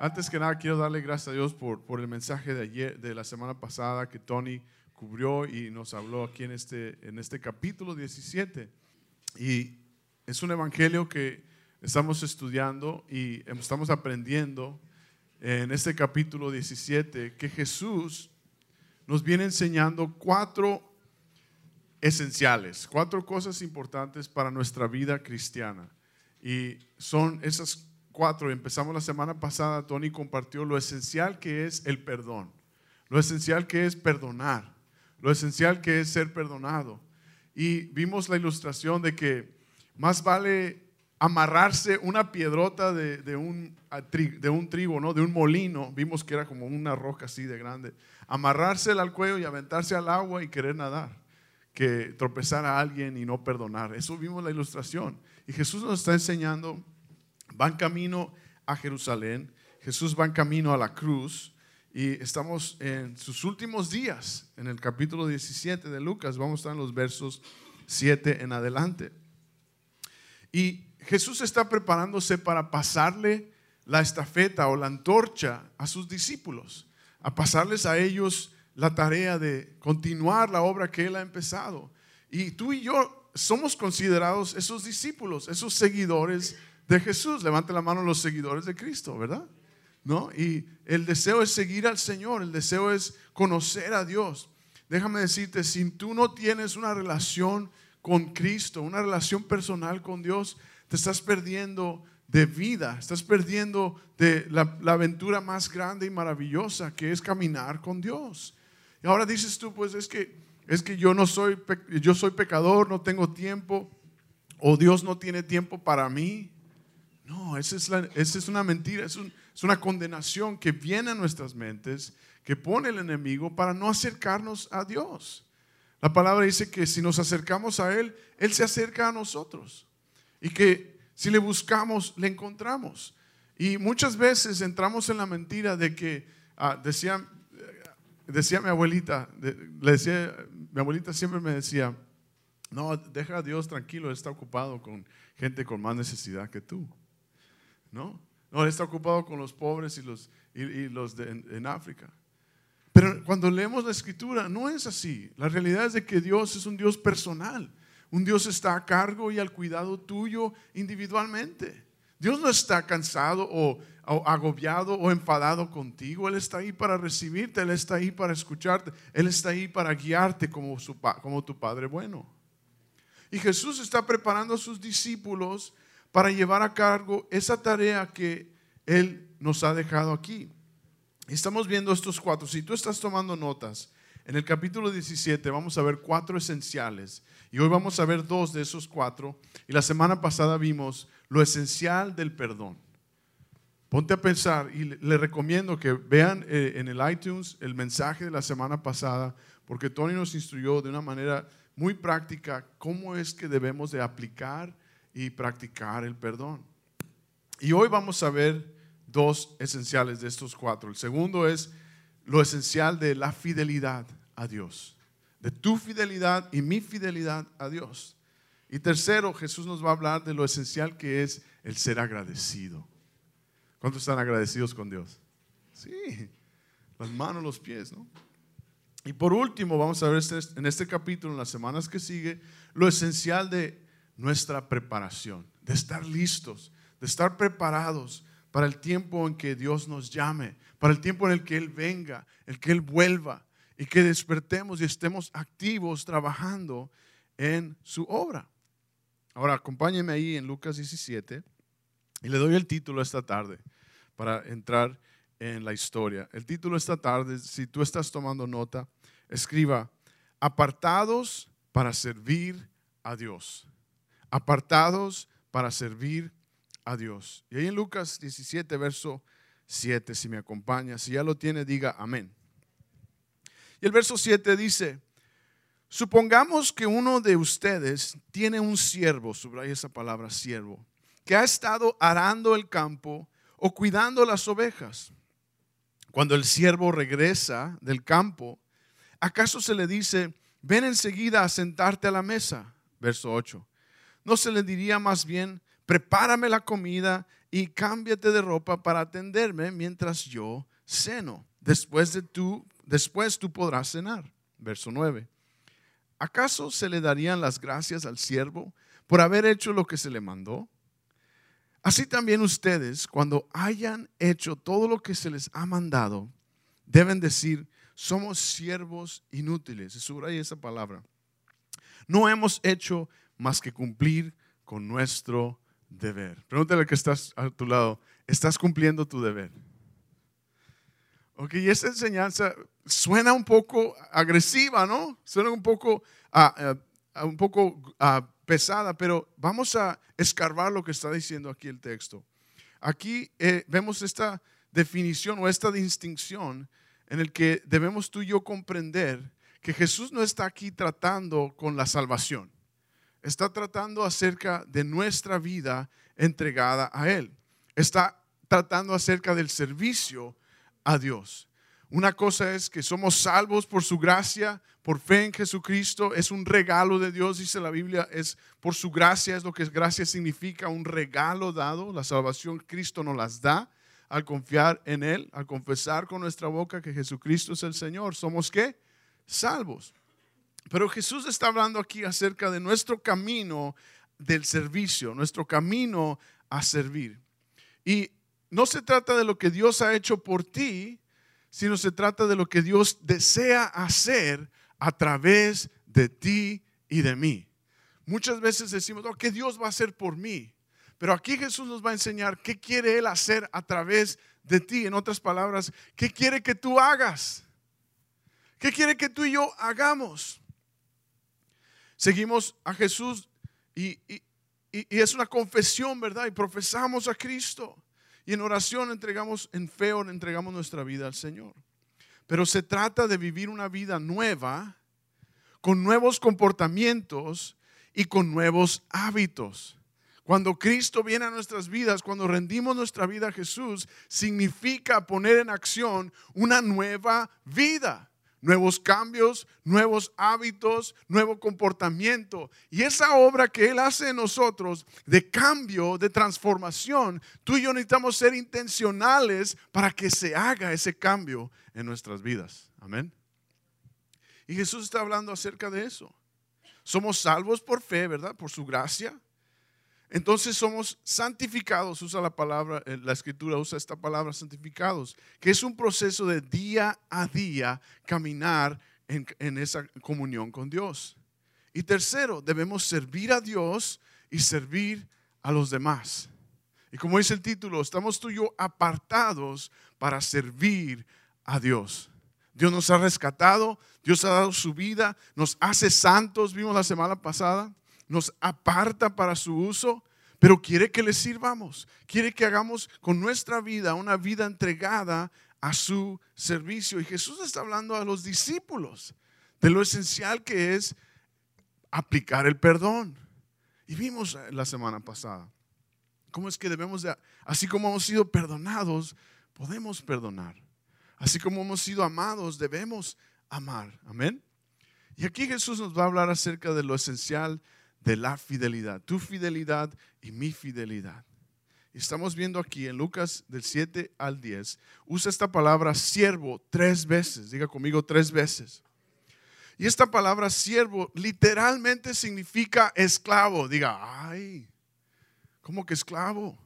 Antes que nada, quiero darle gracias a Dios por, por el mensaje de ayer, de la semana pasada que Tony cubrió y nos habló aquí en este, en este capítulo 17. Y es un evangelio que estamos estudiando y estamos aprendiendo en este capítulo 17 que Jesús nos viene enseñando cuatro esenciales, cuatro cosas importantes para nuestra vida cristiana. Y son esas cuatro, empezamos la semana pasada, Tony compartió lo esencial que es el perdón, lo esencial que es perdonar, lo esencial que es ser perdonado. Y vimos la ilustración de que más vale amarrarse una piedrota de, un, de un trigo, ¿no? de un molino, vimos que era como una roca así de grande, amarrársela al cuello y aventarse al agua y querer nadar, que tropezar a alguien y no perdonar. Eso vimos la ilustración. Y Jesús nos está enseñando van camino a Jerusalén, Jesús va en camino a la cruz y estamos en sus últimos días, en el capítulo 17 de Lucas, vamos a estar en los versos 7 en adelante. Y Jesús está preparándose para pasarle la estafeta o la antorcha a sus discípulos, a pasarles a ellos la tarea de continuar la obra que Él ha empezado. Y tú y yo somos considerados esos discípulos, esos seguidores de Jesús. Levante la mano los seguidores de Cristo, ¿verdad? ¿No? Y el deseo es seguir al Señor, el deseo es conocer a Dios. Déjame decirte, si tú no tienes una relación con Cristo, una relación personal con Dios, te estás perdiendo de vida, estás perdiendo de la, la, aventura más grande y maravillosa que es caminar con Dios. Y ahora dices tú, pues es que es que yo no soy yo soy pecador, no tengo tiempo o Dios no tiene tiempo para mí. No, esa es, una mentira, es, una condenación que viene a nuestras mentes, que pone el enemigo para no acercarnos a Dios. La palabra dice que si nos acercamos a Él, Él se acerca a nosotros. Y que si le buscamos, le encontramos. Y muchas veces entramos en la mentira de que, ah, decía, decía mi abuelita, le decía, mi abuelita siempre me decía, no, deja a Dios tranquilo, está ocupado con gente con más necesidad que tú. ¿No? No, él está ocupado con los pobres y los, y, los en, África. Pero cuando leemos la escritura, no es así. La realidad es de que Dios es un Dios personal. Un Dios está a cargo y al cuidado tuyo individualmente. Dios no está cansado o, agobiado o enfadado contigo. Él está ahí para recibirte, Él está ahí para escucharte, Él está ahí para guiarte como, su, como tu Padre bueno. Y Jesús está preparando a sus discípulos para llevar a cargo esa tarea que Él nos ha dejado aquí. Estamos viendo estos cuatro. Si tú estás tomando notas, en el capítulo 17 vamos a ver cuatro esenciales y hoy vamos a ver dos de esos cuatro. Y la semana pasada vimos lo esencial del perdón. Ponte a pensar y le recomiendo que vean eh, en el iTunes el mensaje de la semana pasada, porque Tony nos instruyó de una manera muy práctica cómo es que debemos de aplicar y practicar el perdón. Y hoy vamos a ver dos esenciales de estos cuatro. El segundo es lo esencial de la fidelidad a Dios, de tu fidelidad y mi fidelidad a Dios. Y tercero, Jesús nos va a hablar de lo esencial que es el ser agradecido. ¿Cuántos están agradecidos con Dios? Sí, las manos, los pies, ¿no? Y por último, vamos a ver este, en este capítulo, en las semanas que sigue, lo esencial de nuestra preparación, de estar listos, de estar preparados para el tiempo en que Dios nos llame, para el tiempo en el que Él venga, el que Él vuelva y que despertemos y estemos activos trabajando en su obra. Ahora, acompáñeme ahí en Lucas 17 y le doy el título esta tarde para entrar en la historia. El título esta tarde, si tú estás tomando nota, escriba, apartados para servir a Dios apartados para servir a Dios. Y ahí en Lucas 17, verso 7, si me acompaña, si ya lo tiene, diga amén. Y el verso 7 dice, supongamos que uno de ustedes tiene un siervo, subraya esa palabra siervo, que ha estado arando el campo o cuidando las ovejas. Cuando el siervo regresa del campo, ¿acaso se le dice, ven enseguida a sentarte a la mesa? Verso 8. ¿No se le diría más bien, prepárame la comida y cámbiate de ropa para atenderme mientras yo ceno. Después de tú, después tú podrás cenar. Verso 9. ¿Acaso se le darían las gracias al siervo por haber hecho lo que se le mandó? Así también ustedes, cuando hayan hecho todo lo que se les ha mandado, deben decir, somos siervos inútiles. Subraya esa palabra. No hemos hecho más que cumplir con nuestro deber. Pregúntale que estás a tu lado, ¿estás cumpliendo tu deber? Ok, y esa enseñanza suena un poco agresiva, ¿no? Suena un poco, uh, un poco pesada, pero vamos a escarbar lo que está diciendo aquí el texto. Aquí eh, vemos esta definición o esta distinción en el que debemos tú y yo comprender que Jesús no está aquí tratando con la salvación está tratando acerca de nuestra vida entregada a Él. Está tratando acerca del servicio a Dios. Una cosa es que somos salvos por su gracia, por fe en Jesucristo. Es un regalo de Dios, dice la Biblia. Es por su gracia, es lo que gracia significa, un regalo dado. La salvación Cristo nos las da al confiar en Él, al confesar con nuestra boca que Jesucristo es el Señor. ¿Somos qué? Salvos. Pero Jesús está hablando aquí acerca de nuestro camino del servicio, nuestro camino a servir. Y no se trata de lo que Dios ha hecho por ti, sino se trata de lo que Dios desea hacer a través de ti y de mí. Muchas veces decimos, oh, ¿qué Dios va a hacer por mí? Pero aquí Jesús nos va a enseñar qué quiere Él hacer a través de ti. En otras palabras, ¿qué quiere que tú hagas? ¿Qué quiere que tú y yo hagamos? Seguimos a Jesús y, es una confesión, ¿verdad? Y profesamos a Cristo. Y en oración entregamos, en fe entregamos nuestra vida al Señor. Pero se trata de vivir una vida nueva, con nuevos comportamientos y con nuevos hábitos. Cuando Cristo viene a nuestras vidas, cuando rendimos nuestra vida a Jesús, significa poner en acción una nueva vida nuevos cambios, nuevos hábitos, nuevo comportamiento. Y esa obra que Él hace en nosotros de cambio, de transformación, tú y yo necesitamos ser intencionales para que se haga ese cambio en nuestras vidas. Amén. Y Jesús está hablando acerca de eso. Somos salvos por fe, ¿verdad? Por su gracia. Entonces somos santificados, usa la palabra, eh, la escritura usa esta palabra santificados, que es un proceso de día a día caminar en, esa comunión con Dios. Y tercero, debemos servir a Dios y servir a los demás. Y como dice el título, estamos tú y yo apartados para servir a Dios. Dios nos ha rescatado, Dios ha dado su vida, nos hace santos, vimos la semana pasada nos aparta para su uso, pero quiere que le sirvamos, quiere que hagamos con nuestra vida una vida entregada a su servicio. Y Jesús está hablando a los discípulos de lo esencial que es aplicar el perdón. Y vimos la semana pasada cómo es que debemos de, así como hemos sido perdonados, podemos perdonar. Así como hemos sido amados, debemos amar. Amén. Y aquí Jesús nos va a hablar acerca de lo esencial de la fidelidad, tu fidelidad y mi fidelidad. Estamos viendo aquí en Lucas del 7 al 10, usa esta palabra siervo tres veces, diga conmigo tres veces. Y esta palabra siervo literalmente significa esclavo. Diga, ay, ¿cómo que esclavo?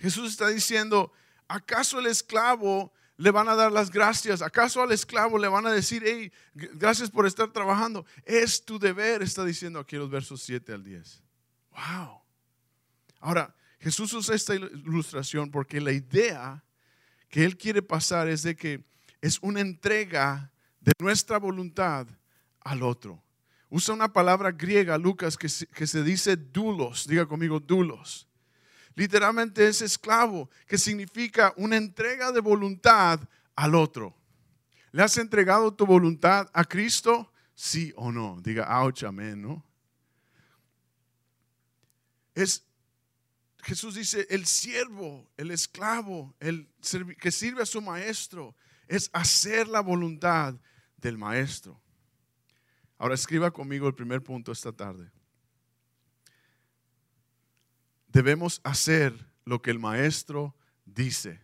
Jesús está diciendo, ¿acaso el esclavo le van a dar las gracias? ¿Acaso al esclavo le van a decir, hey, gracias por estar trabajando? Es tu deber, está diciendo aquí los versos 7 al 10. Wow. Ahora, Jesús usa esta ilustración porque la idea que Él quiere pasar es de que es una entrega de nuestra voluntad al otro. Usa una palabra griega, Lucas, que que se dice dulos. Diga conmigo, dulos literalmente es esclavo, que significa una entrega de voluntad al otro. ¿Le has entregado tu voluntad a Cristo? Sí o no. Diga, ouch, amén, ¿no? Es, Jesús dice, el siervo, el esclavo, el que sirve a su maestro, es hacer la voluntad del maestro. Ahora escriba conmigo el primer punto esta tarde. Debemos hacer lo que el maestro dice.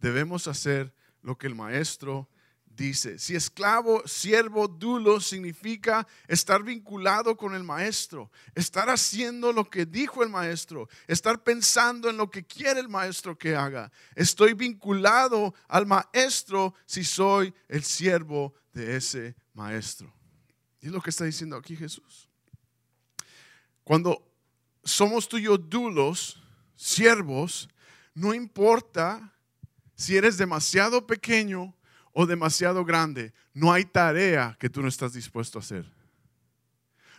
Debemos hacer lo que el maestro dice. Si esclavo, siervo, dulo significa estar vinculado con el maestro, estar haciendo lo que dijo el maestro, estar pensando en lo que quiere el maestro que haga. Estoy vinculado al maestro si soy el siervo de ese maestro. Y es lo que está diciendo aquí Jesús. Cuando somos tuyos dulos, siervos, no importa si eres demasiado pequeño o demasiado grande, no hay tarea que tú no estás dispuesto a hacer.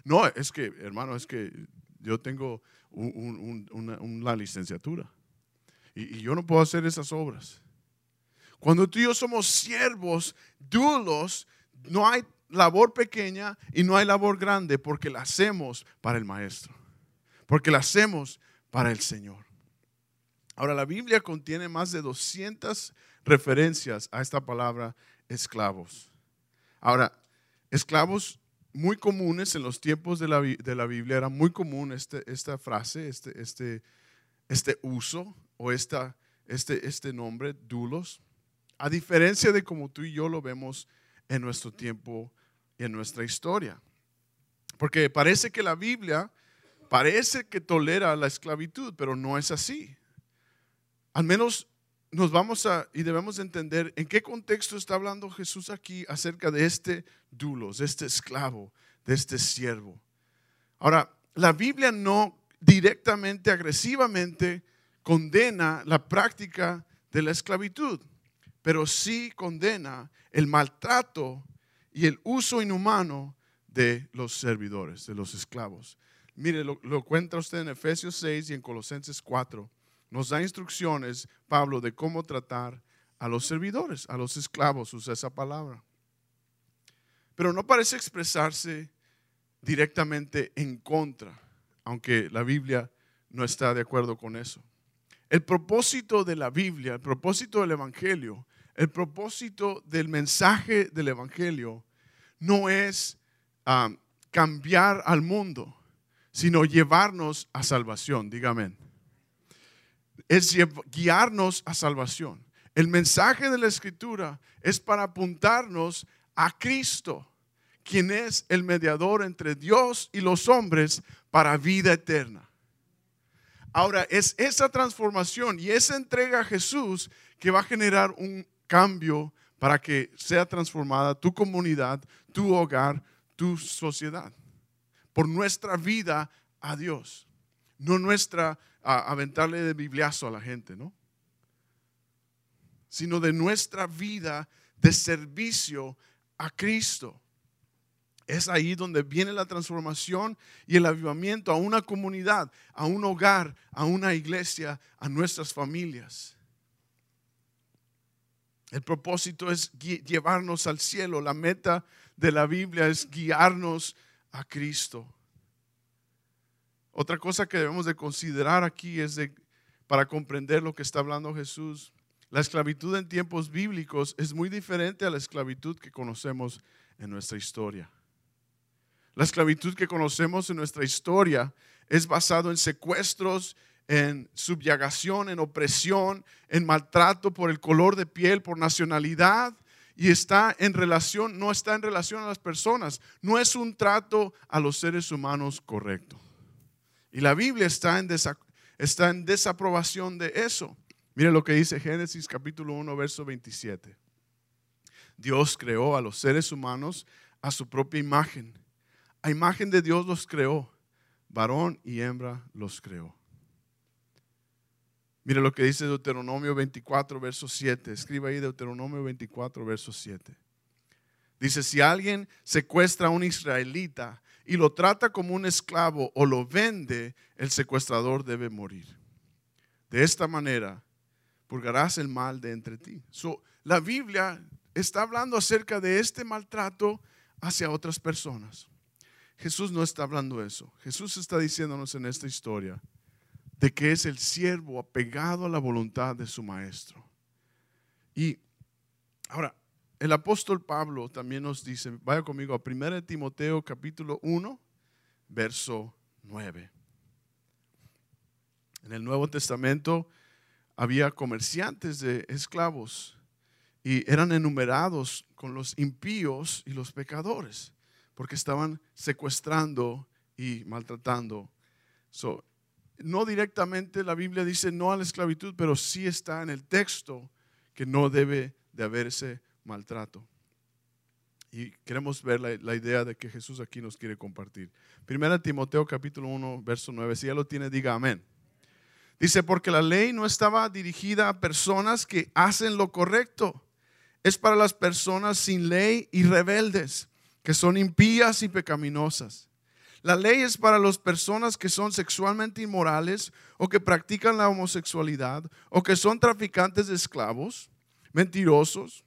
No, es que, hermano, es que yo tengo una, licenciatura y, y yo no puedo hacer esas obras. Cuando tú y yo somos siervos, dulos, no hay labor pequeña y no hay labor grande porque la hacemos para el maestro, porque la hacemos para el Señor. Ahora, la Biblia contiene más de 200 referencias a esta palabra esclavos. Ahora, esclavos muy comunes en los tiempos de la, Biblia, era muy común este, esta frase, este, este, este uso o esta, este, este nombre, dulos, a diferencia de como tú y yo lo vemos en nuestro tiempo y en nuestra historia. Porque parece que la Biblia parece que tolera la esclavitud, pero no es así al menos nos vamos a y debemos entender en qué contexto está hablando Jesús aquí acerca de este dulos, de este esclavo, de este siervo. Ahora, la Biblia no directamente, agresivamente condena la práctica de la esclavitud, pero sí condena el maltrato y el uso inhumano de los servidores, de los esclavos. Mire, lo, lo cuenta usted en Efesios 6 y en Colosenses 4 nos da instrucciones, Pablo, de cómo tratar a los servidores, a los esclavos, usa esa palabra. Pero no parece expresarse directamente en contra, aunque la Biblia no está de acuerdo con eso. El propósito de la Biblia, el propósito del Evangelio, el propósito del mensaje del Evangelio no es ah, cambiar al mundo, sino llevarnos a salvación. Dígame es guiarnos a salvación. El mensaje de la escritura es para apuntarnos a Cristo, quien es el mediador entre Dios y los hombres para vida eterna. Ahora, es esa transformación y esa entrega a Jesús que va a generar un cambio para que sea transformada tu comunidad, tu hogar, tu sociedad, por nuestra vida a Dios, no nuestra a aventarle de bibliazo a la gente, ¿no? Sino de nuestra vida de servicio a Cristo. Es ahí donde viene la transformación y el avivamiento a una comunidad, a un hogar, a una iglesia, a nuestras familias. El propósito es llevarnos al cielo. La meta de la Biblia es guiarnos a Cristo. Otra cosa que debemos de considerar aquí es de, para comprender lo que está hablando Jesús. La esclavitud en tiempos bíblicos es muy diferente a la esclavitud que conocemos en nuestra historia. La esclavitud que conocemos en nuestra historia es basado en secuestros, en subyagación, en opresión, en maltrato por el color de piel, por nacionalidad, y está en relación, no está en relación a las personas, no es un trato a los seres humanos correcto. Y la Biblia está en, desaprobación de eso. Mire lo que dice Génesis capítulo 1, verso 27. Dios creó a los seres humanos a su propia imagen. A imagen de Dios los creó. Varón y hembra los creó. Mire lo que dice Deuteronomio 24, verso 7. Escriba ahí Deuteronomio 24, verso 7. Dice, si alguien secuestra a un israelita y lo trata como un esclavo o lo vende, el secuestrador debe morir. De esta manera, purgarás el mal de entre ti. la Biblia está hablando acerca de este maltrato hacia otras personas. Jesús no está hablando eso. Jesús está diciéndonos en esta historia de que es el siervo apegado a la voluntad de su maestro. Y ahora, el apóstol Pablo también nos dice, vaya conmigo a 1 Timoteo capítulo 1, verso 9. En el Nuevo Testamento había comerciantes de esclavos y eran enumerados con los impíos y los pecadores, porque estaban secuestrando y maltratando. No directamente la Biblia dice no a la esclavitud, pero sí está en el texto que no debe de haberse maltrato. Y queremos ver la, idea de que Jesús aquí nos quiere compartir. Primera Timoteo capítulo 1, verso 9. Si ya lo tiene, diga amén. Dice, porque la ley no estaba dirigida a personas que hacen lo correcto. Es para las personas sin ley y rebeldes, que son impías y pecaminosas. La ley es para las personas que son sexualmente inmorales o que practican la homosexualidad o que son traficantes de esclavos, mentirosos,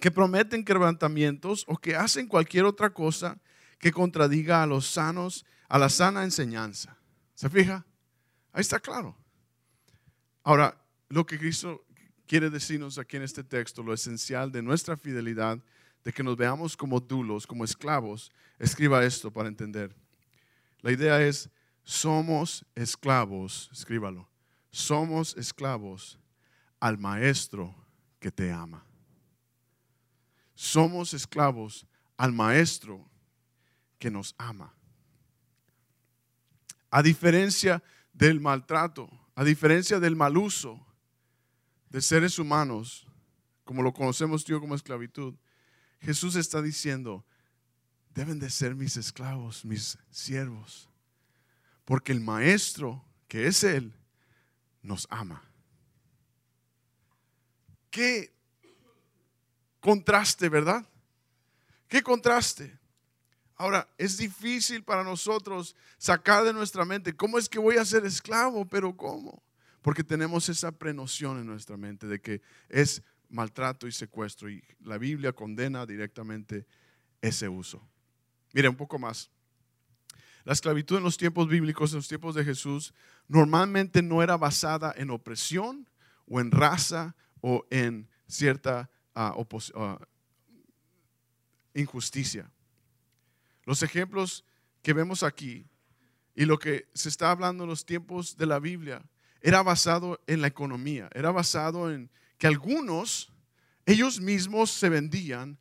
que prometen quebrantamientos o que hacen cualquier otra cosa que contradiga a los sanos, a la sana enseñanza. ¿Se fija? Ahí está claro. Ahora, lo que Cristo quiere decirnos aquí en este texto, lo esencial de nuestra fidelidad, de que nos veamos como dulos, como esclavos, escriba esto para entender. La idea es, somos esclavos, escríbalo, somos esclavos al Maestro que te ama somos esclavos al Maestro que nos ama. A diferencia del maltrato, a diferencia del mal uso de seres humanos, como lo conocemos tú como esclavitud, Jesús está diciendo, deben de ser mis esclavos, mis siervos, porque el Maestro, que es Él, nos ama. ¿Qué contraste, ¿verdad? ¿Qué contraste? Ahora, es difícil para nosotros sacar de nuestra mente, ¿cómo es que voy a ser esclavo? Pero ¿cómo? Porque tenemos esa prenoción en nuestra mente de que es maltrato y secuestro y la Biblia condena directamente ese uso. Mire, un poco más. La esclavitud en los tiempos bíblicos, en los tiempos de Jesús, normalmente no era basada en opresión o en raza o en cierta injusticia. Los ejemplos que vemos aquí y lo que se está hablando en los tiempos de la Biblia era basado en la economía, era basado en que algunos, ellos mismos se vendían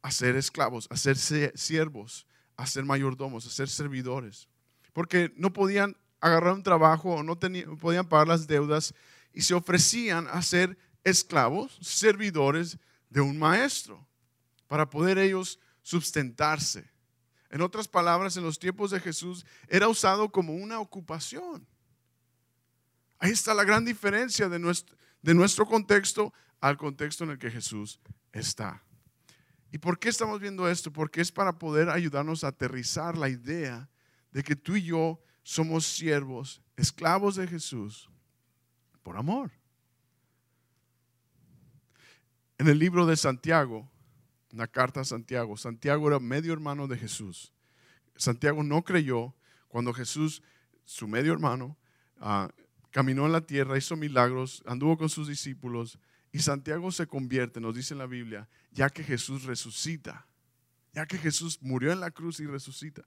a ser esclavos, a ser siervos, a ser mayordomos, a ser servidores, porque no podían agarrar un trabajo o no podían pagar las deudas y se ofrecían a ser esclavos, servidores de un maestro, para poder ellos sustentarse. En otras palabras, en los tiempos de Jesús era usado como una ocupación. Ahí está la gran diferencia de nuestro, de nuestro contexto al contexto en el que Jesús está. ¿Y por qué estamos viendo esto? Porque es para poder ayudarnos a aterrizar la idea de que tú y yo somos siervos, esclavos de Jesús, por amor. En el libro de Santiago, la carta a Santiago, Santiago era medio hermano de Jesús. Santiago no creyó cuando Jesús, su medio hermano, ah, caminó en la tierra, hizo milagros, anduvo con sus discípulos y Santiago se convierte, nos dice en la Biblia, ya que Jesús resucita, ya que Jesús murió en la cruz y resucita.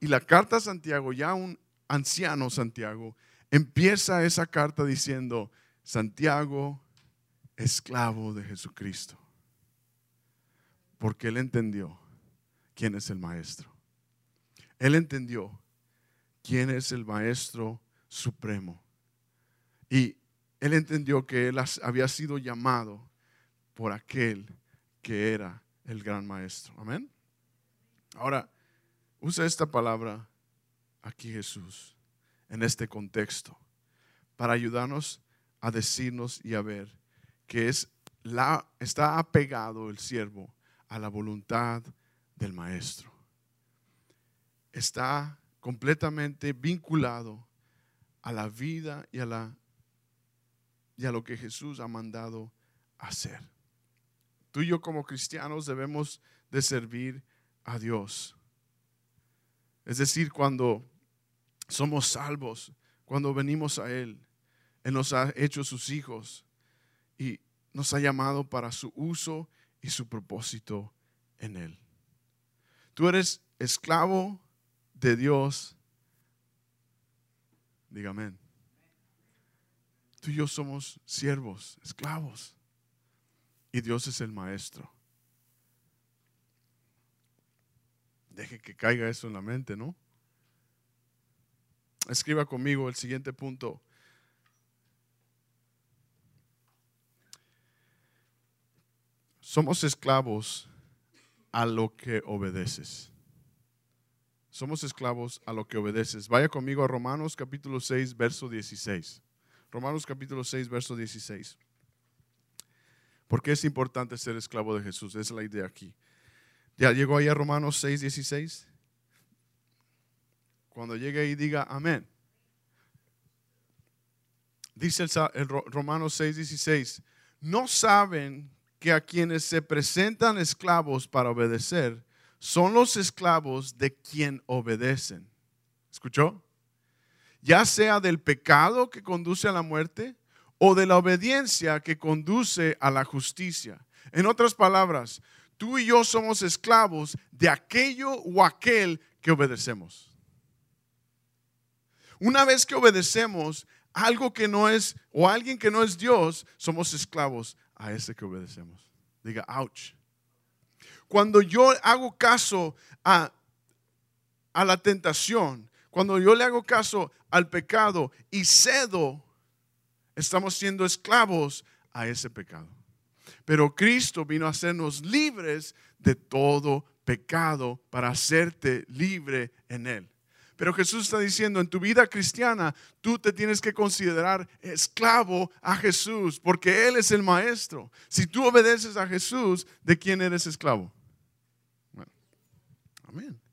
Y la carta a Santiago, ya un anciano Santiago, empieza esa carta diciendo, Santiago, esclavo de Jesucristo. Porque él entendió quién es el maestro. Él entendió quién es el maestro supremo. Y él entendió que él había sido llamado por aquel que era el gran maestro. Amén. Ahora, usa esta palabra aquí Jesús, en este contexto, para ayudarnos a decirnos y a ver que es la, está apegado el siervo a la voluntad del maestro. Está completamente vinculado a la vida y a, la, y a lo que Jesús ha mandado hacer. Tú y yo como cristianos debemos de servir a Dios. Es decir, cuando somos salvos, cuando venimos a Él, Él nos ha hecho sus hijos y nos ha llamado para su uso y su propósito en Él. Tú eres esclavo de Dios. Dígame. Tú y yo somos siervos, esclavos. Y Dios es el maestro. Deje que caiga eso en la mente, ¿no? Escriba conmigo el siguiente punto. Somos esclavos a lo que obedeces. Somos esclavos a lo que obedeces. Vaya conmigo a Romanos capítulo 6, verso 16. Romanos capítulo 6, verso 16. ¿Por qué es importante ser esclavo de Jesús? Esa es la idea aquí. ¿Ya llegó ahí a Romanos 6, 16? Cuando llegue ahí diga amén. Dice el, Romanos 6, 16. No saben que a quienes se presentan esclavos para obedecer son los esclavos de quien obedecen. ¿Escuchó? Ya sea del pecado que conduce a la muerte o de la obediencia que conduce a la justicia. En otras palabras, tú y yo somos esclavos de aquello o aquel que obedecemos. Una vez que obedecemos algo que no es o alguien que no es Dios, somos esclavos a ese que obedecemos. Diga, ouch. Cuando yo hago caso a, a la tentación, cuando yo le hago caso al pecado y cedo, estamos siendo esclavos a ese pecado. Pero Cristo vino a hacernos libres de todo pecado para hacerte libre en Él. Pero Jesús está diciendo, en tu vida cristiana, tú te tienes que considerar esclavo a Jesús, porque Él es el maestro. Si tú obedeces a Jesús, ¿de quién eres esclavo? Bueno, amén.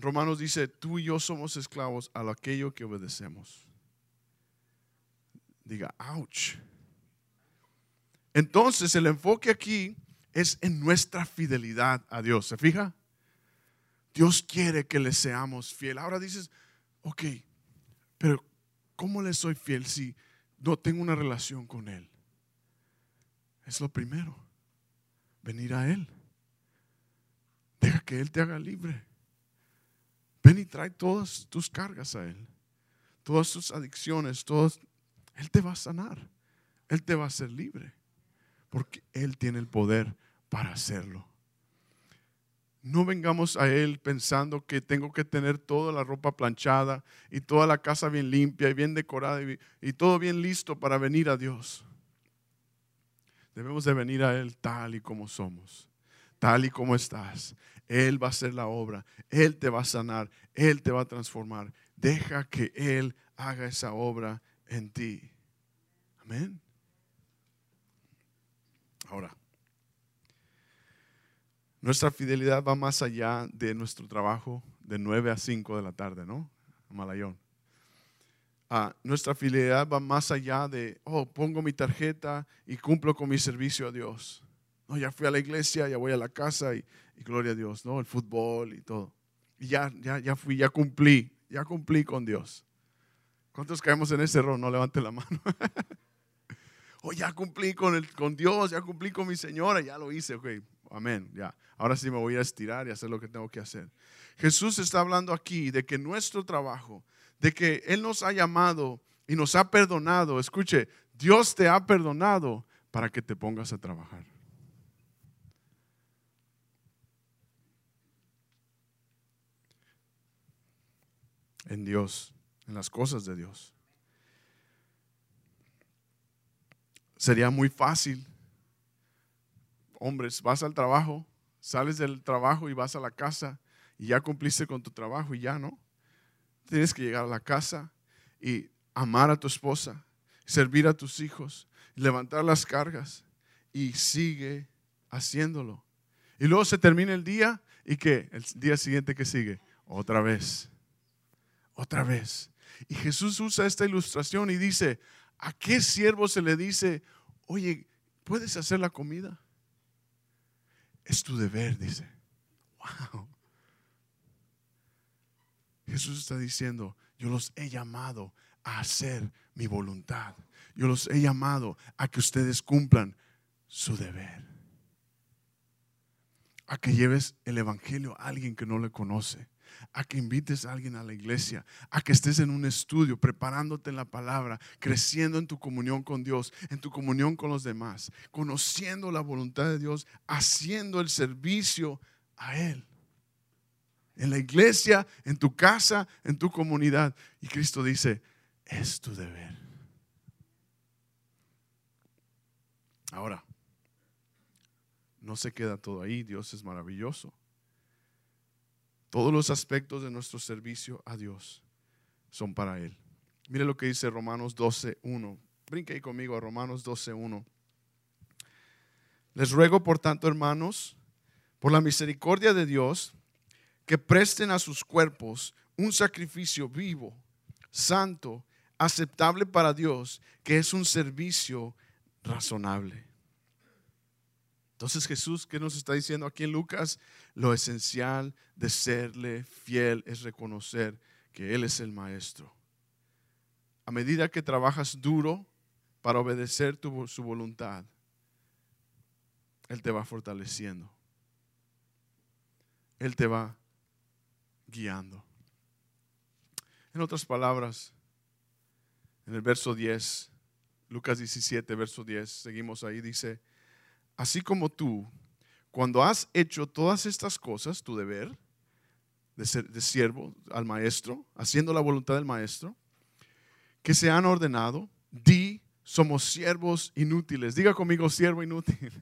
Romanos dice, tú y yo somos esclavos a aquello que obedecemos. Diga, ouch. Entonces el enfoque aquí es en nuestra fidelidad a Dios. ¿Se fija? Dios quiere que le seamos fiel. Ahora dices, ok, pero ¿cómo le soy fiel si no tengo una relación con Él? Es lo primero, venir a Él. Deja que Él te haga libre. Ven y trae todas tus cargas a Él. Todas tus adicciones, todos. Él te va a sanar. Él te va a hacer libre. Porque Él tiene el poder para hacerlo. No vengamos a Él pensando que tengo que tener toda la ropa planchada y toda la casa bien limpia y bien decorada y, todo bien listo para venir a Dios. Debemos de venir a Él tal y como somos, tal y como estás. Él va a hacer la obra, Él te va a sanar, Él te va a transformar. Deja que Él haga esa obra en ti. Amén. Ahora. Nuestra fidelidad va más allá de nuestro trabajo de 9 a 5 de la tarde, ¿no? Malayón. Ah, nuestra fidelidad va más allá de, oh, pongo mi tarjeta y cumplo con mi servicio a Dios. No, ya fui a la iglesia, ya voy a la casa y, gloria a Dios, ¿no? El fútbol y todo. Y ya, ya, ya fui, ya cumplí, ya cumplí con Dios. ¿Cuántos caemos en ese error? No levante la mano. oh, ya cumplí con, el, con Dios, ya cumplí con mi señora, ya lo hice, ok, amén, ya. Ahora sí me voy a estirar y hacer lo que tengo que hacer. Jesús está hablando aquí de que nuestro trabajo, de que Él nos ha llamado y nos ha perdonado. Escuche, Dios te ha perdonado para que te pongas a trabajar. En Dios, en las cosas de Dios. Sería muy fácil. Hombres, vas al trabajo, Sales del trabajo y vas a la casa y ya cumpliste con tu trabajo y ya no. Tienes que llegar a la casa y amar a tu esposa, servir a tus hijos, levantar las cargas y sigue haciéndolo. Y luego se termina el día y que el día siguiente que sigue, otra vez, otra vez. Y Jesús usa esta ilustración y dice, ¿a qué siervo se le dice, oye, ¿puedes hacer la comida? Es tu deber, dice. Wow. Jesús está diciendo, yo los he llamado a hacer mi voluntad. Yo los he llamado a que ustedes cumplan su deber. A que lleves el Evangelio a alguien que no le conoce. A que invites a alguien a la iglesia, a que estés en un estudio, preparándote en la palabra, creciendo en tu comunión con Dios, en tu comunión con los demás, conociendo la voluntad de Dios, haciendo el servicio a Él. En la iglesia, en tu casa, en tu comunidad. Y Cristo dice, es tu deber. Ahora, no se queda todo ahí, Dios es maravilloso. Todos los aspectos de nuestro servicio a Dios son para Él. Mire lo que dice Romanos 12.1. Brinque ahí conmigo a Romanos 12.1. Les ruego, por tanto, hermanos, por la misericordia de Dios, que presten a sus cuerpos un sacrificio vivo, santo, aceptable para Dios, que es un servicio razonable. Entonces Jesús, ¿qué nos está diciendo aquí en Lucas? Lo esencial de serle fiel es reconocer que Él es el Maestro. A medida que trabajas duro para obedecer su voluntad, Él te va fortaleciendo. Él te va guiando. En otras palabras, en el verso 10, Lucas 17, verso 10, seguimos ahí, dice, así como tú, cuando has hecho todas estas cosas, tu deber de, ser, de siervo al maestro, haciendo la voluntad del maestro, que se han ordenado, di, somos siervos inútiles. Diga conmigo, siervo inútil.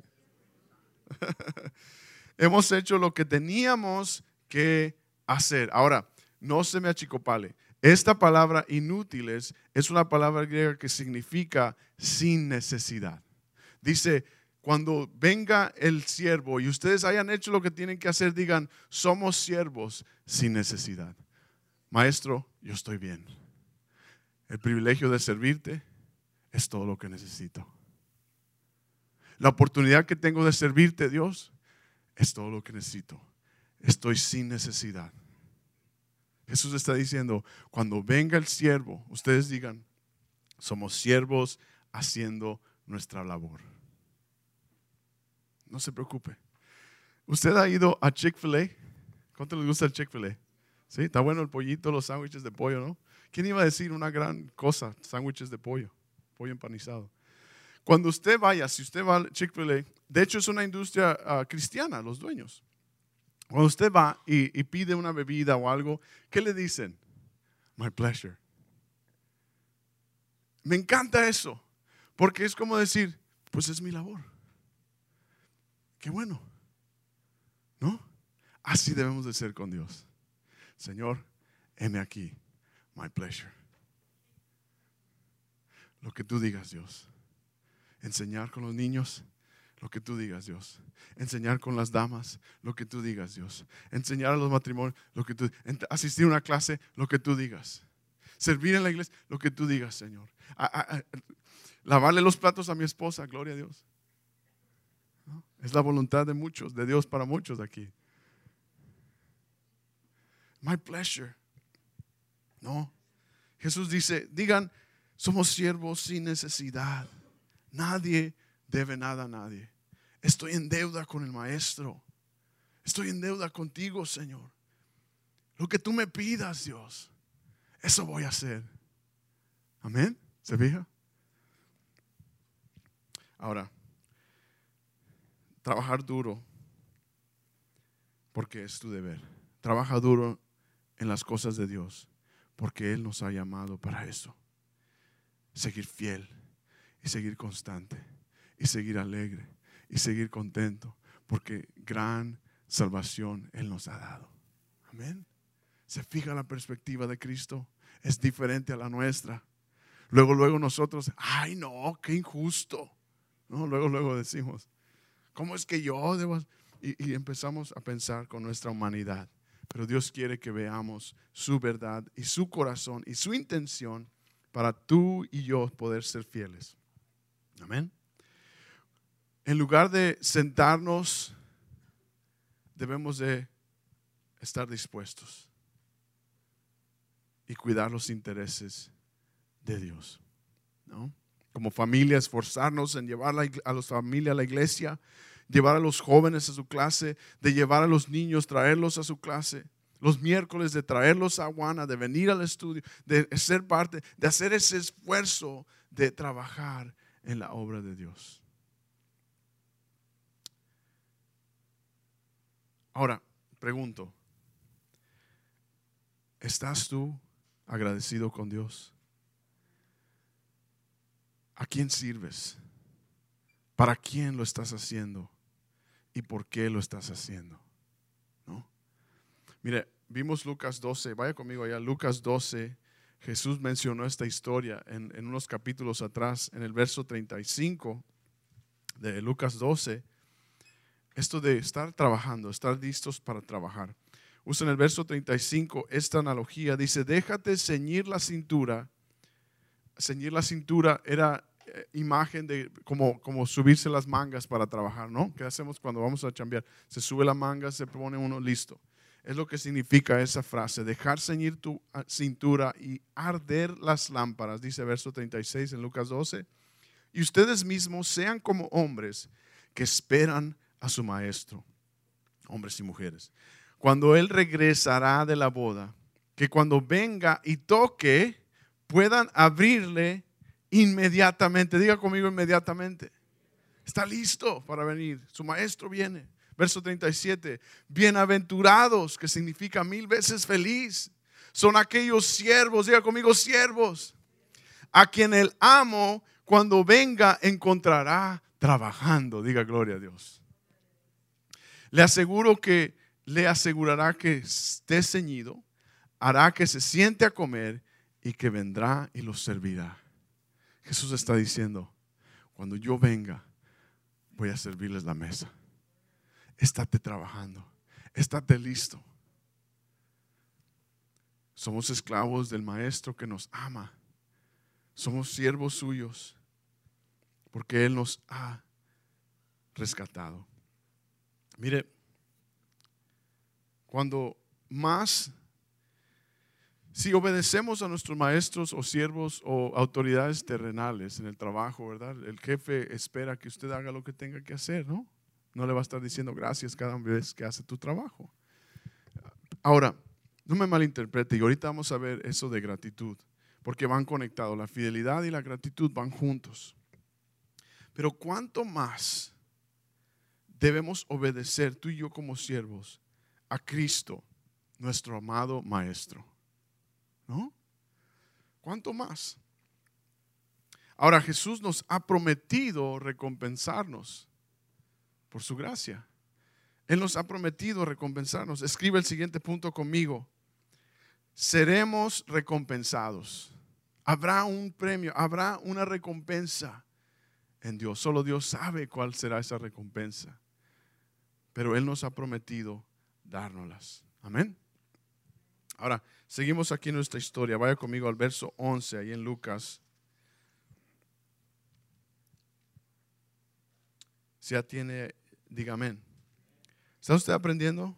Hemos hecho lo que teníamos que hacer. Ahora, no se me achicopale. Esta palabra inútiles es una palabra griega que significa sin necesidad. Dice, cuando venga el siervo y ustedes hayan hecho lo que tienen que hacer, digan, somos siervos sin necesidad. Maestro, yo estoy bien. El privilegio de servirte es todo lo que necesito. La oportunidad que tengo de servirte, Dios, es todo lo que necesito. Estoy sin necesidad. Jesús está diciendo, cuando venga el siervo, ustedes digan, somos siervos haciendo nuestra labor. No se preocupe. ¿Usted ha ido a Chick-fil-A? ¿Cuánto le gusta el Chick-fil-A? ¿Sí? Está bueno el pollito, los sándwiches de pollo, ¿no? ¿Quién iba a decir una gran cosa? Sándwiches de pollo, pollo empanizado. Cuando usted vaya, si usted va a Chick-fil-A, de hecho es una industria ah, cristiana, los dueños. Cuando usted va y, y pide una bebida o algo, ¿qué le dicen? My pleasure. Me encanta eso, porque es como decir, pues es mi labor. Qué bueno. ¿No? Así debemos de ser con Dios. Señor, heme aquí. My pleasure. Lo que tú digas, Dios. Enseñar con los niños, lo que tú digas, Dios. Enseñar con las damas, lo que tú digas, Dios. Enseñar a los matrimonios, lo que tú asistir a una clase, lo que tú digas. Servir en la iglesia, lo que tú digas, Señor. lavarle los platos a mi esposa, gloria a Dios. Es la voluntad de muchos, de Dios para muchos aquí. My pleasure. No. Jesús dice, digan, somos siervos sin necesidad. Nadie debe nada a nadie. Estoy en deuda con el Maestro. Estoy en deuda contigo, Señor. Lo que tú me pidas, Dios, eso voy a hacer. Amén. ¿Se fija? Ahora, trabajar duro, porque es tu deber. Trabaja duro en las cosas de Dios, porque Él nos ha llamado para eso. Seguir fiel y seguir constante y seguir alegre y seguir contento, porque gran salvación Él nos ha dado. Amén. Se fija la perspectiva de Cristo, es diferente a la nuestra. Luego, luego nosotros, ay no, qué injusto. No, luego, luego decimos, ¿Cómo es que yo debo? Y, empezamos a pensar con nuestra humanidad. Pero Dios quiere que veamos su verdad y su corazón y su intención para tú y yo poder ser fieles. Amén. En lugar de sentarnos, debemos de estar dispuestos y cuidar los intereses de Dios. ¿no? Como familia, esforzarnos en llevar a la familia a la iglesia, llevar a los jóvenes a su clase, de llevar a los niños, traerlos a su clase, los miércoles, de traerlos a Juana, de venir al estudio, de ser parte, de hacer ese esfuerzo de trabajar en la obra de Dios. Ahora, pregunto, ¿estás tú agradecido con Dios? ¿A quién sirves? ¿Para quién lo estás haciendo? ¿Y por qué lo estás haciendo? ¿No? Mire, vimos Lucas 12, vaya conmigo allá, Lucas 12, Jesús mencionó esta historia en, en unos capítulos atrás, en el verso 35 de Lucas 12, esto de estar trabajando, estar listos para trabajar. Usa en el verso 35 esta analogía, dice, déjate ceñir la cintura ceñir la cintura era eh, imagen de como, como subirse las mangas para trabajar, ¿no? ¿Qué hacemos cuando vamos a chambear? Se sube la manga, se pone uno listo. Es lo que significa esa frase, dejar ceñir tu ah, cintura y arder las lámparas, dice verso 36 en Lucas 12. Y ustedes mismos sean como hombres que esperan a su maestro, hombres y mujeres. Cuando Él regresará de la boda, que cuando venga y toque, puedan abrirle inmediatamente. Diga conmigo inmediatamente. Está listo para venir. Su maestro viene. Verso 37. Bienaventurados, que significa mil veces feliz, son aquellos siervos, diga conmigo siervos, a quien el amo cuando venga encontrará trabajando. Diga gloria a Dios. Le aseguro que le asegurará que esté ceñido, hará que se siente a comer y que vendrá y los servirá. Jesús está diciendo, cuando yo venga, voy a servirles la mesa. Estate trabajando, estate listo. Somos esclavos del Maestro que nos ama. Somos siervos suyos porque Él nos ha rescatado. Mire, cuando más si obedecemos a nuestros maestros o siervos o autoridades terrenales en el trabajo, ¿verdad? El jefe espera que usted haga lo que tenga que hacer, ¿no? No le va a estar diciendo gracias cada vez que hace tu trabajo. Ahora, no me malinterprete, y ahorita vamos a ver eso de gratitud, porque van conectados, la fidelidad y la gratitud van juntos. Pero ¿cuánto más debemos obedecer tú y yo como siervos a Cristo, nuestro amado Maestro? ¿No? ¿Cuánto más? Ahora Jesús nos ha prometido recompensarnos por su gracia. Él nos ha prometido recompensarnos. Escribe el siguiente punto conmigo. Seremos recompensados. Habrá un premio, habrá una recompensa en Dios. Solo Dios sabe cuál será esa recompensa. Pero Él nos ha prometido dárnoslas. Amén. Ahora, seguimos aquí nuestra historia. Vaya conmigo al verso 11, ahí en Lucas. Si ya tiene, diga. ¿Está usted aprendiendo?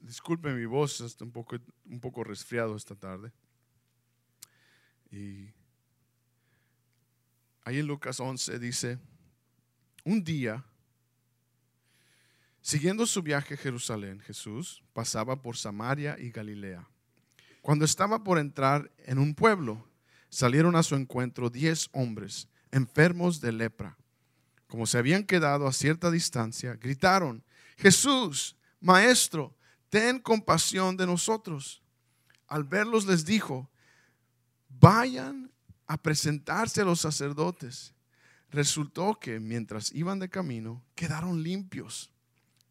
Disculpe mi voz, está un poco, un poco resfriado esta tarde. Y ahí en Lucas 11 dice, un día Siguiendo su viaje a Jerusalén, Jesús pasaba por Samaria y Galilea. Cuando estaba por entrar en un pueblo, salieron a su encuentro diez hombres enfermos de lepra. Como se habían quedado a cierta distancia, gritaron, Jesús, Maestro, ten compasión de nosotros. Al verlos les dijo, vayan a presentarse a los sacerdotes. Resultó que mientras iban de camino, quedaron limpios.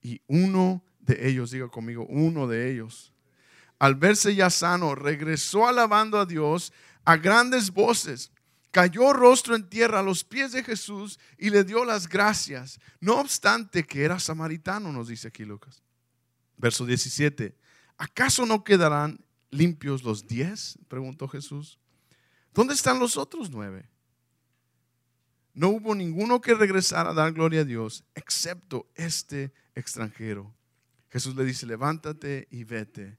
Y uno de ellos, diga conmigo, uno de ellos, al verse ya sano, regresó alabando a Dios a grandes voces. Cayó rostro en tierra a los pies de Jesús y le dio las gracias. No obstante que era samaritano, nos dice aquí Lucas. Verso 17. ¿Acaso no quedarán limpios los diez? Preguntó Jesús. ¿Dónde están los otros nueve? No hubo ninguno que regresara a dar gloria a Dios, excepto este extranjero. Jesús le dice, levántate y vete.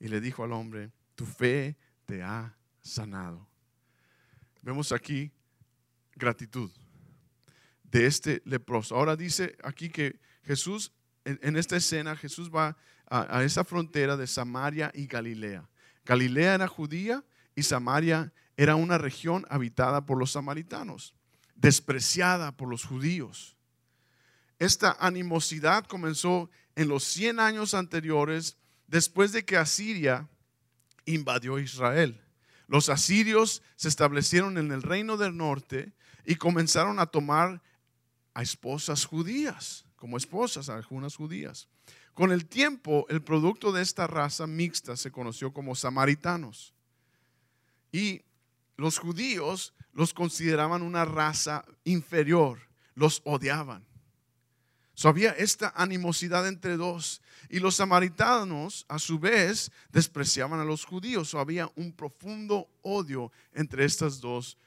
Y le dijo al hombre, tu fe te ha sanado. Vemos aquí gratitud de este leproso. Ahora dice aquí que Jesús en, esta escena, Jesús va a, a esa frontera de Samaria y Galilea. Galilea era judía y Samaria era una región habitada por los samaritanos, despreciada por los judíos. Esta animosidad comenzó en los 100 años anteriores después de que Asiria invadió Israel. Los asirios se establecieron en el reino del norte y comenzaron a tomar a esposas judías, como esposas a algunas judías. Con el tiempo, el producto de esta raza mixta se conoció como samaritanos. Y los judíos los consideraban una raza inferior, los odiaban. So, había esta animosidad entre dos. Y los samaritanos, a su vez, despreciaban a los judíos. Había un profundo odio entre estas dos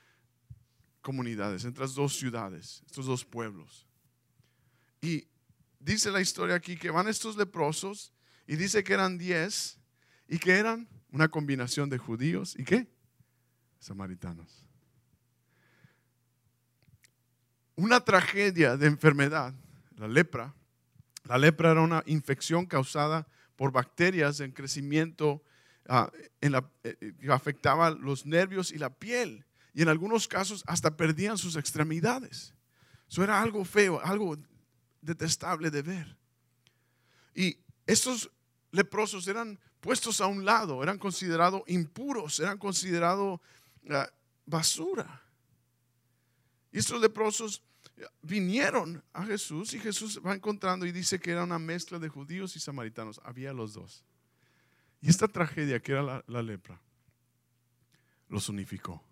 comunidades, entre las dos ciudades, estos dos pueblos. Y dice la historia aquí que van estos leprosos y dice que eran diez y que eran una combinación de judíos y qué? Samaritanos. Una tragedia de enfermedad la lepra. La lepra era una infección causada por bacterias en crecimiento ah, en la, eh, que afectaba los nervios y la piel. Y en algunos casos hasta perdían sus extremidades. Eso era algo feo, algo detestable de ver. Y estos leprosos eran puestos a un lado, eran considerados impuros, eran considerados ah, basura. Y estos leprosos vinieron a Jesús y Jesús va encontrando y dice que era una mezcla de judíos y samaritanos. Había los dos. Y esta tragedia que era la, lepra los unificó.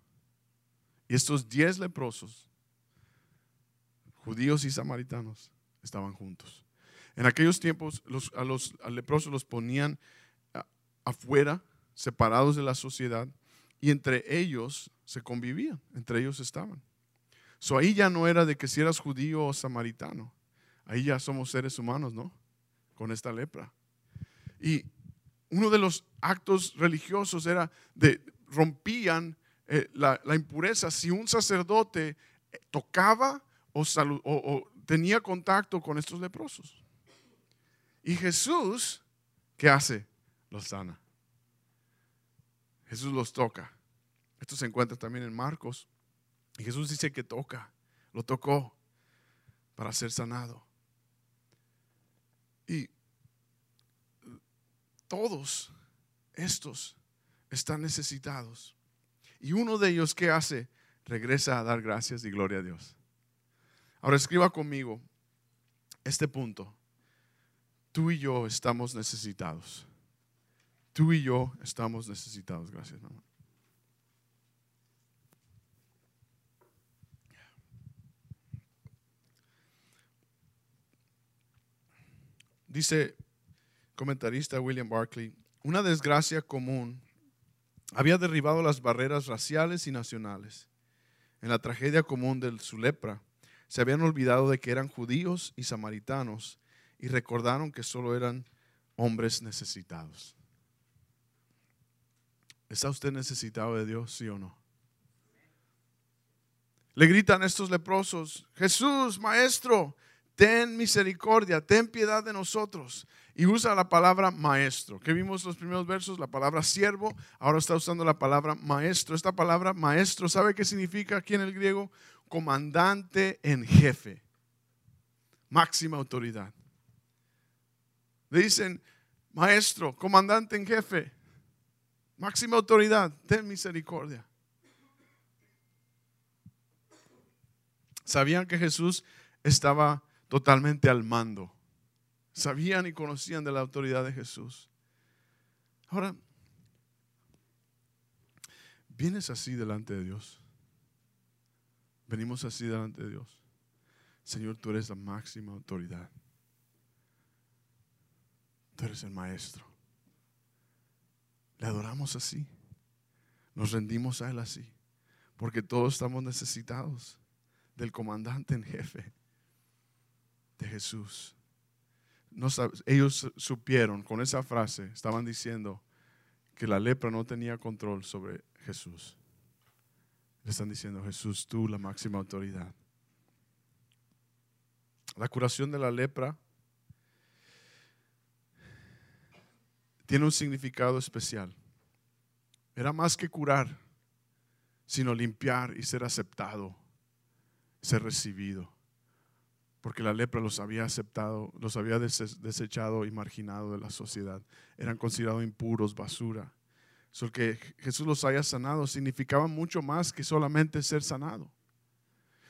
Y estos diez leprosos, judíos y samaritanos, estaban juntos. En aquellos tiempos a los leprosos los ponían afuera, separados de la sociedad, y entre ellos se convivían, entre ellos estaban. So ahí ya no era de que si eras judío o samaritano. Ahí ya somos seres humanos, ¿no? Con esta lepra. Y uno de los actos religiosos era de rompían eh, la, impureza. Si un sacerdote eh, tocaba o, o tenía contacto con estos leprosos. Y Jesús, ¿qué hace? Los sana. Jesús los toca. Esto se encuentra también en Marcos y Jesús dice que toca, lo tocó para ser sanado. Y todos estos están necesitados. Y uno de ellos, ¿qué hace? Regresa a dar gracias y gloria a Dios. Ahora escriba conmigo este punto. Tú y yo estamos necesitados. Tú y yo estamos necesitados. Gracias, mamá. Dice comentarista William Barclay, una desgracia común había derribado las barreras raciales y nacionales. En la tragedia común de su lepra, se habían olvidado de que eran judíos y samaritanos y recordaron que solo eran hombres necesitados. ¿Está usted necesitado de Dios, sí o no? Le gritan estos leprosos, Jesús, maestro, ten misericordia, ten piedad de nosotros. Y usa la palabra maestro. Que vimos los primeros versos, la palabra siervo, ahora está usando la palabra maestro. Esta palabra maestro, ¿sabe qué significa aquí en el griego? Comandante en jefe. Máxima autoridad. Le dicen, maestro, comandante en jefe, máxima autoridad, ten misericordia. Sabían que Jesús estaba totalmente al mando. Sabían y conocían de la autoridad de Jesús. Ahora, vienes así delante de Dios. Venimos así delante de Dios. Señor, tú eres la máxima autoridad. Tú eres el maestro. Le adoramos así. Nos rendimos a Él así. Porque todos estamos necesitados del comandante en jefe de Jesús. Ellos supieron con esa frase, estaban diciendo que la lepra no tenía control sobre Jesús. Le están diciendo, Jesús, tú la máxima autoridad. La curación de la lepra tiene un significado especial. Era más que curar, sino limpiar y ser aceptado, ser recibido. Porque la lepra los había aceptado, los había desechado y marginado de la sociedad. Eran considerados impuros, basura. So, que Jesús los haya sanado significaba mucho más que solamente ser sanado.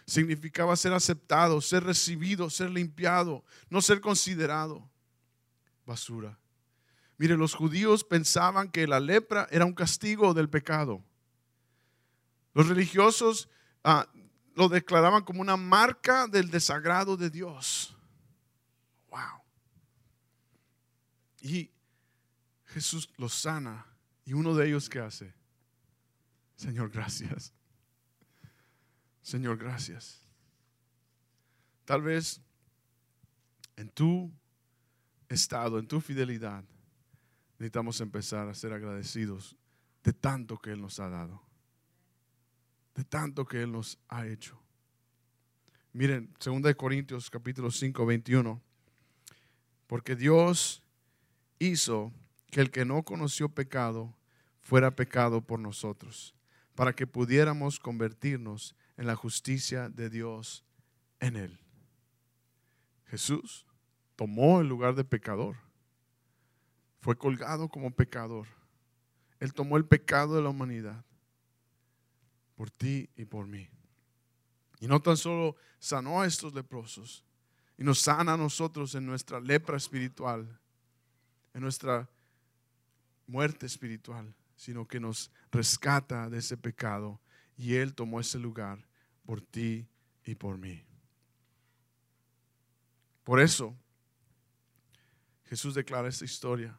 Significaba ser aceptado, ser recibido, ser limpiado, no ser considerado basura. Mire, los judíos pensaban que la lepra era un castigo del pecado. Los religiosos ah, lo declaraban como una marca del desagrado de Dios. Wow. Y Jesús los sana. Y uno de ellos, ¿qué hace? Señor, gracias. Señor, gracias. Tal vez en tu estado, en tu fidelidad, necesitamos empezar a ser agradecidos de tanto que Él nos ha dado, de tanto que Él nos ha hecho. Miren, 2 Corintios capítulo 5, 21, porque Dios hizo que el que no conoció pecado fuera pecado por nosotros, para que pudiéramos convertirnos en la justicia de Dios en Él. Jesús tomó el lugar de pecador fue colgado como pecador. Él tomó el pecado de la humanidad por ti y por mí. Y no tan solo sanó a estos leprosos, y nos sana a nosotros en nuestra lepra espiritual, en nuestra muerte espiritual, sino que nos rescata de ese pecado y Él tomó ese lugar por ti y por mí. Por eso Jesús declara esta historia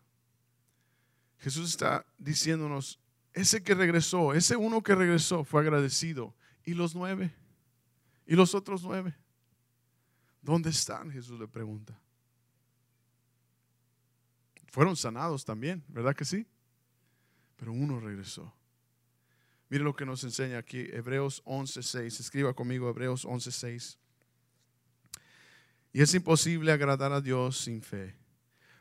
Jesús está diciéndonos, ese que regresó, ese uno que regresó fue agradecido. ¿Y los nueve? ¿Y los otros nueve? ¿Dónde están? Jesús le pregunta. Fueron sanados también, ¿verdad que sí? Pero uno regresó. Mire lo que nos enseña aquí Hebreos 11:6. Escriba conmigo Hebreos 11:6. Y es imposible agradar a Dios sin fe.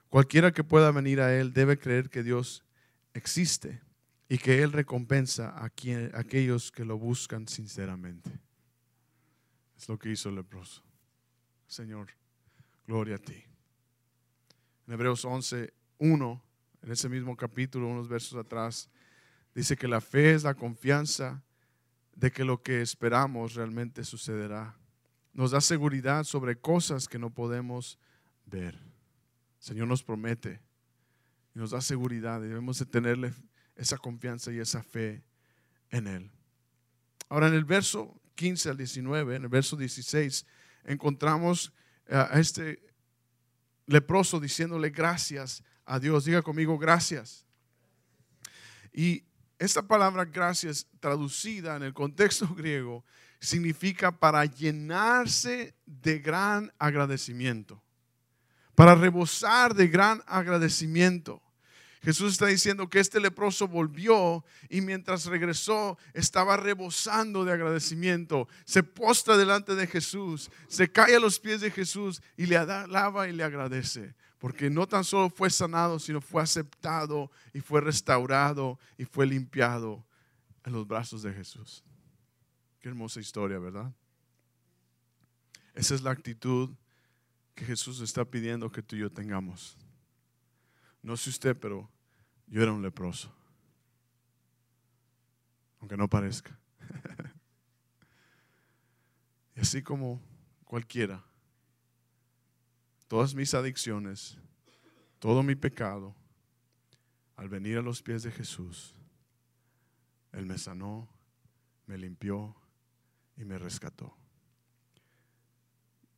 Cualquiera que pueda venir a Él debe creer que Dios existe y que Él recompensa a, aquellos que lo buscan sinceramente. Es lo que hizo el leproso. Señor, gloria a ti. En Hebreos 11, 1, en ese mismo capítulo, unos versos atrás, dice que la fe es la confianza de que lo que esperamos realmente sucederá. Nos da seguridad sobre cosas que no podemos ver. Señor nos promete y nos da seguridad y debemos de tenerle esa confianza y esa fe en Él. Ahora en el verso 15 al 19, en el verso 16, encontramos a este leproso diciéndole gracias a Dios. Diga conmigo gracias. Y esta palabra gracias traducida en el contexto griego significa para llenarse de gran agradecimiento para rebosar de gran agradecimiento. Jesús está diciendo que este leproso volvió y mientras regresó estaba rebosando de agradecimiento. Se postra delante de Jesús, se cae a los pies de Jesús y le alaba y le agradece. Porque no tan solo fue sanado, sino fue aceptado y fue restaurado y fue limpiado en los brazos de Jesús. Qué hermosa historia, ¿verdad? Esa es la actitud que Jesús está pidiendo que tú y yo tengamos. No sé usted, pero yo era un leproso. Aunque no parezca. y así como cualquiera, todas mis adicciones, todo mi pecado, al venir a los pies de Jesús, Él me sanó, me limpió y me rescató.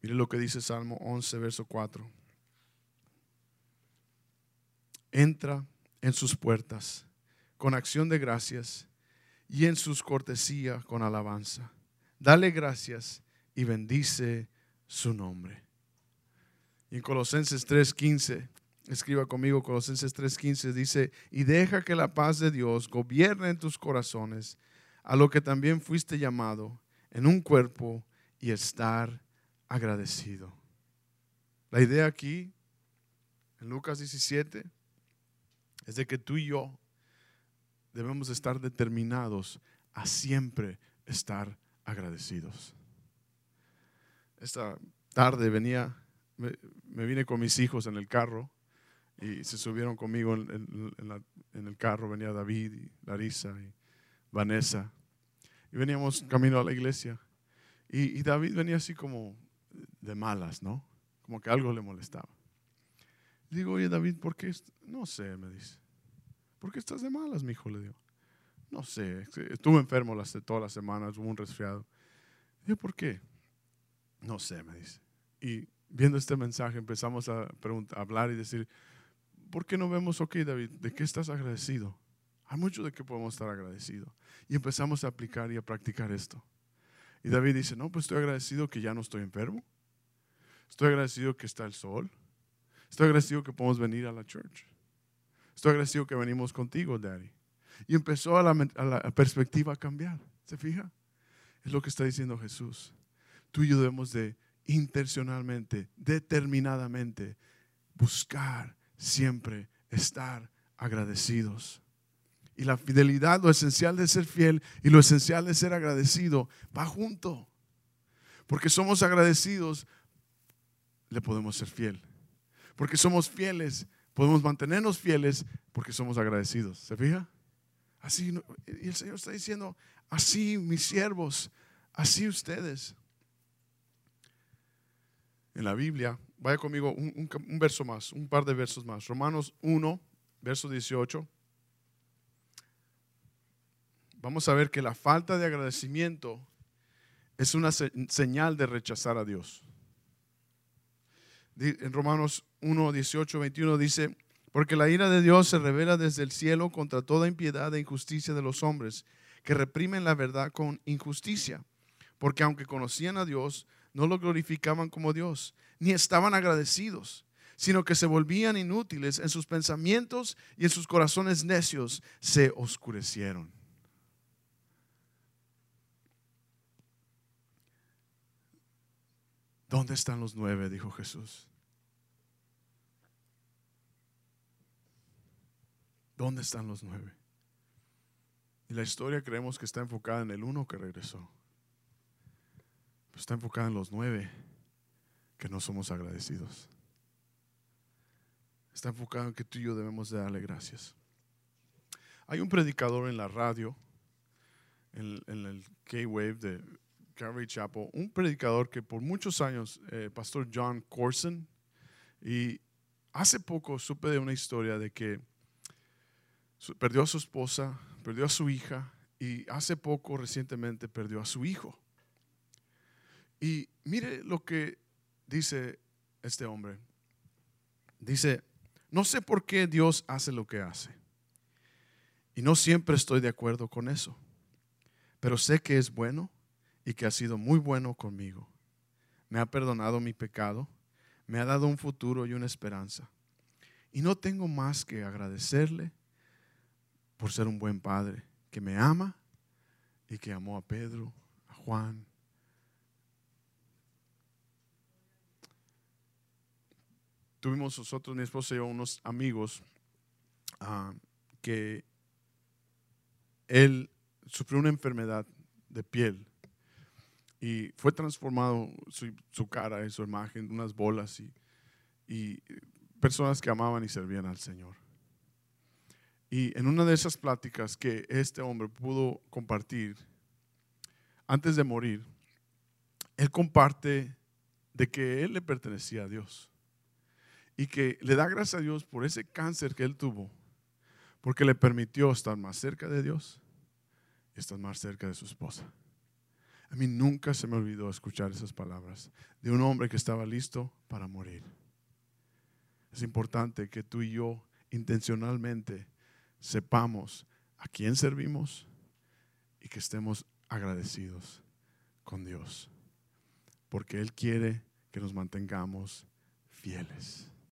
Mire lo que dice Salmo 11, verso 4. Entra en sus puertas con acción de gracias y en sus cortesías con alabanza. Dale gracias y bendice su nombre. Y en Colosenses 3:15, escriba conmigo Colosenses 3:15, dice, y deja que la paz de Dios gobierne en tus corazones, a lo que también fuiste llamado en un cuerpo y estar agradecido. La idea aquí, en Lucas 17, es de que tú y yo debemos estar determinados a siempre estar agradecidos. Esta tarde venía, me, vine con mis hijos en el carro y se subieron conmigo en, el carro, venía David y Larisa y Vanessa. Y veníamos camino a la iglesia. Y, y David venía así como de malas, ¿no? Como que algo le molestaba. Digo, oye David, ¿por qué? No sé, me dice. ¿Por qué estás de malas, mi hijo? Le digo. No sé, estuve enfermo las, todas las semanas, hubo un resfriado. Digo, ¿por qué? No sé, me dice. Y viendo este mensaje empezamos a, a hablar y decir, ¿por qué no vemos, ok, David, de qué estás agradecido? Hay mucho de qué podemos estar agradecidos. Y empezamos a aplicar y a practicar esto. Y David dice, no, pues estoy agradecido que ya no estoy enfermo. Estoy agradecido que está el sol. Estoy agradecido que podemos venir a la church. Estoy agradecido que venimos contigo, Daddy. Y empezó a la, perspectiva a cambiar. ¿Se fija? Es lo que está diciendo Jesús. Tú y yo debemos de intencionalmente, determinadamente, buscar siempre estar agradecidos. Y la fidelidad, lo esencial de ser fiel y lo esencial de ser agradecido, va junto. Porque somos agradecidos, le podemos ser fiel. Porque somos fieles, podemos mantenernos fieles porque somos agradecidos. ¿Se fija? Así, y el Señor está diciendo, así mis siervos, así ustedes. En la Biblia, vaya conmigo un, un verso más, un par de versos más. Romanos 1, verso 18 vamos a ver que la falta de agradecimiento es una señal de rechazar a Dios. En Romanos 1, 18, 21 dice, porque la ira de Dios se revela desde el cielo contra toda impiedad e injusticia de los hombres, que reprimen la verdad con injusticia. Porque aunque conocían a Dios, no lo glorificaban como Dios, ni estaban agradecidos, sino que se volvían inútiles en sus pensamientos y en sus corazones necios se oscurecieron. ¿Dónde están los nueve? Dijo Jesús. ¿Dónde están los nueve? Y la historia creemos que está enfocada en el uno que regresó. está enfocada en los nueve que no somos agradecidos. Está enfocada en que tú y yo debemos de darle gracias. Hay un predicador en la radio, en, el K-Wave de Calvary Chapel, un predicador que por muchos años, eh, Pastor John Corson, y hace poco supe de una historia de que perdió a su esposa, perdió a su hija y hace poco, recientemente, perdió a su hijo. Y mire lo que dice este hombre. Dice, no sé por qué Dios hace lo que hace. Y no siempre estoy de acuerdo con eso. Pero sé que es bueno y que ha sido muy bueno conmigo. Me ha perdonado mi pecado, me ha dado un futuro y una esperanza. Y no tengo más que agradecerle por ser un buen padre que me ama y que amó a Pedro, a Juan. Tuvimos nosotros, mi esposa y yo, unos amigos ah, que él sufrió una enfermedad de piel y fue transformado su, cara y su imagen, unas bolas y, y personas que amaban y servían al Señor. Y en una de esas pláticas que este hombre pudo compartir, antes de morir, él comparte de que él le pertenecía a Dios y que le da gracias a Dios por ese cáncer que él tuvo, porque le permitió estar más cerca de Dios y estar más cerca de su esposa. A mí nunca se me olvidó escuchar esas palabras de un hombre que estaba listo para morir. Es importante que tú y yo intencionalmente sepamos a quién servimos y que estemos agradecidos con Dios, porque Él quiere que nos mantengamos fieles.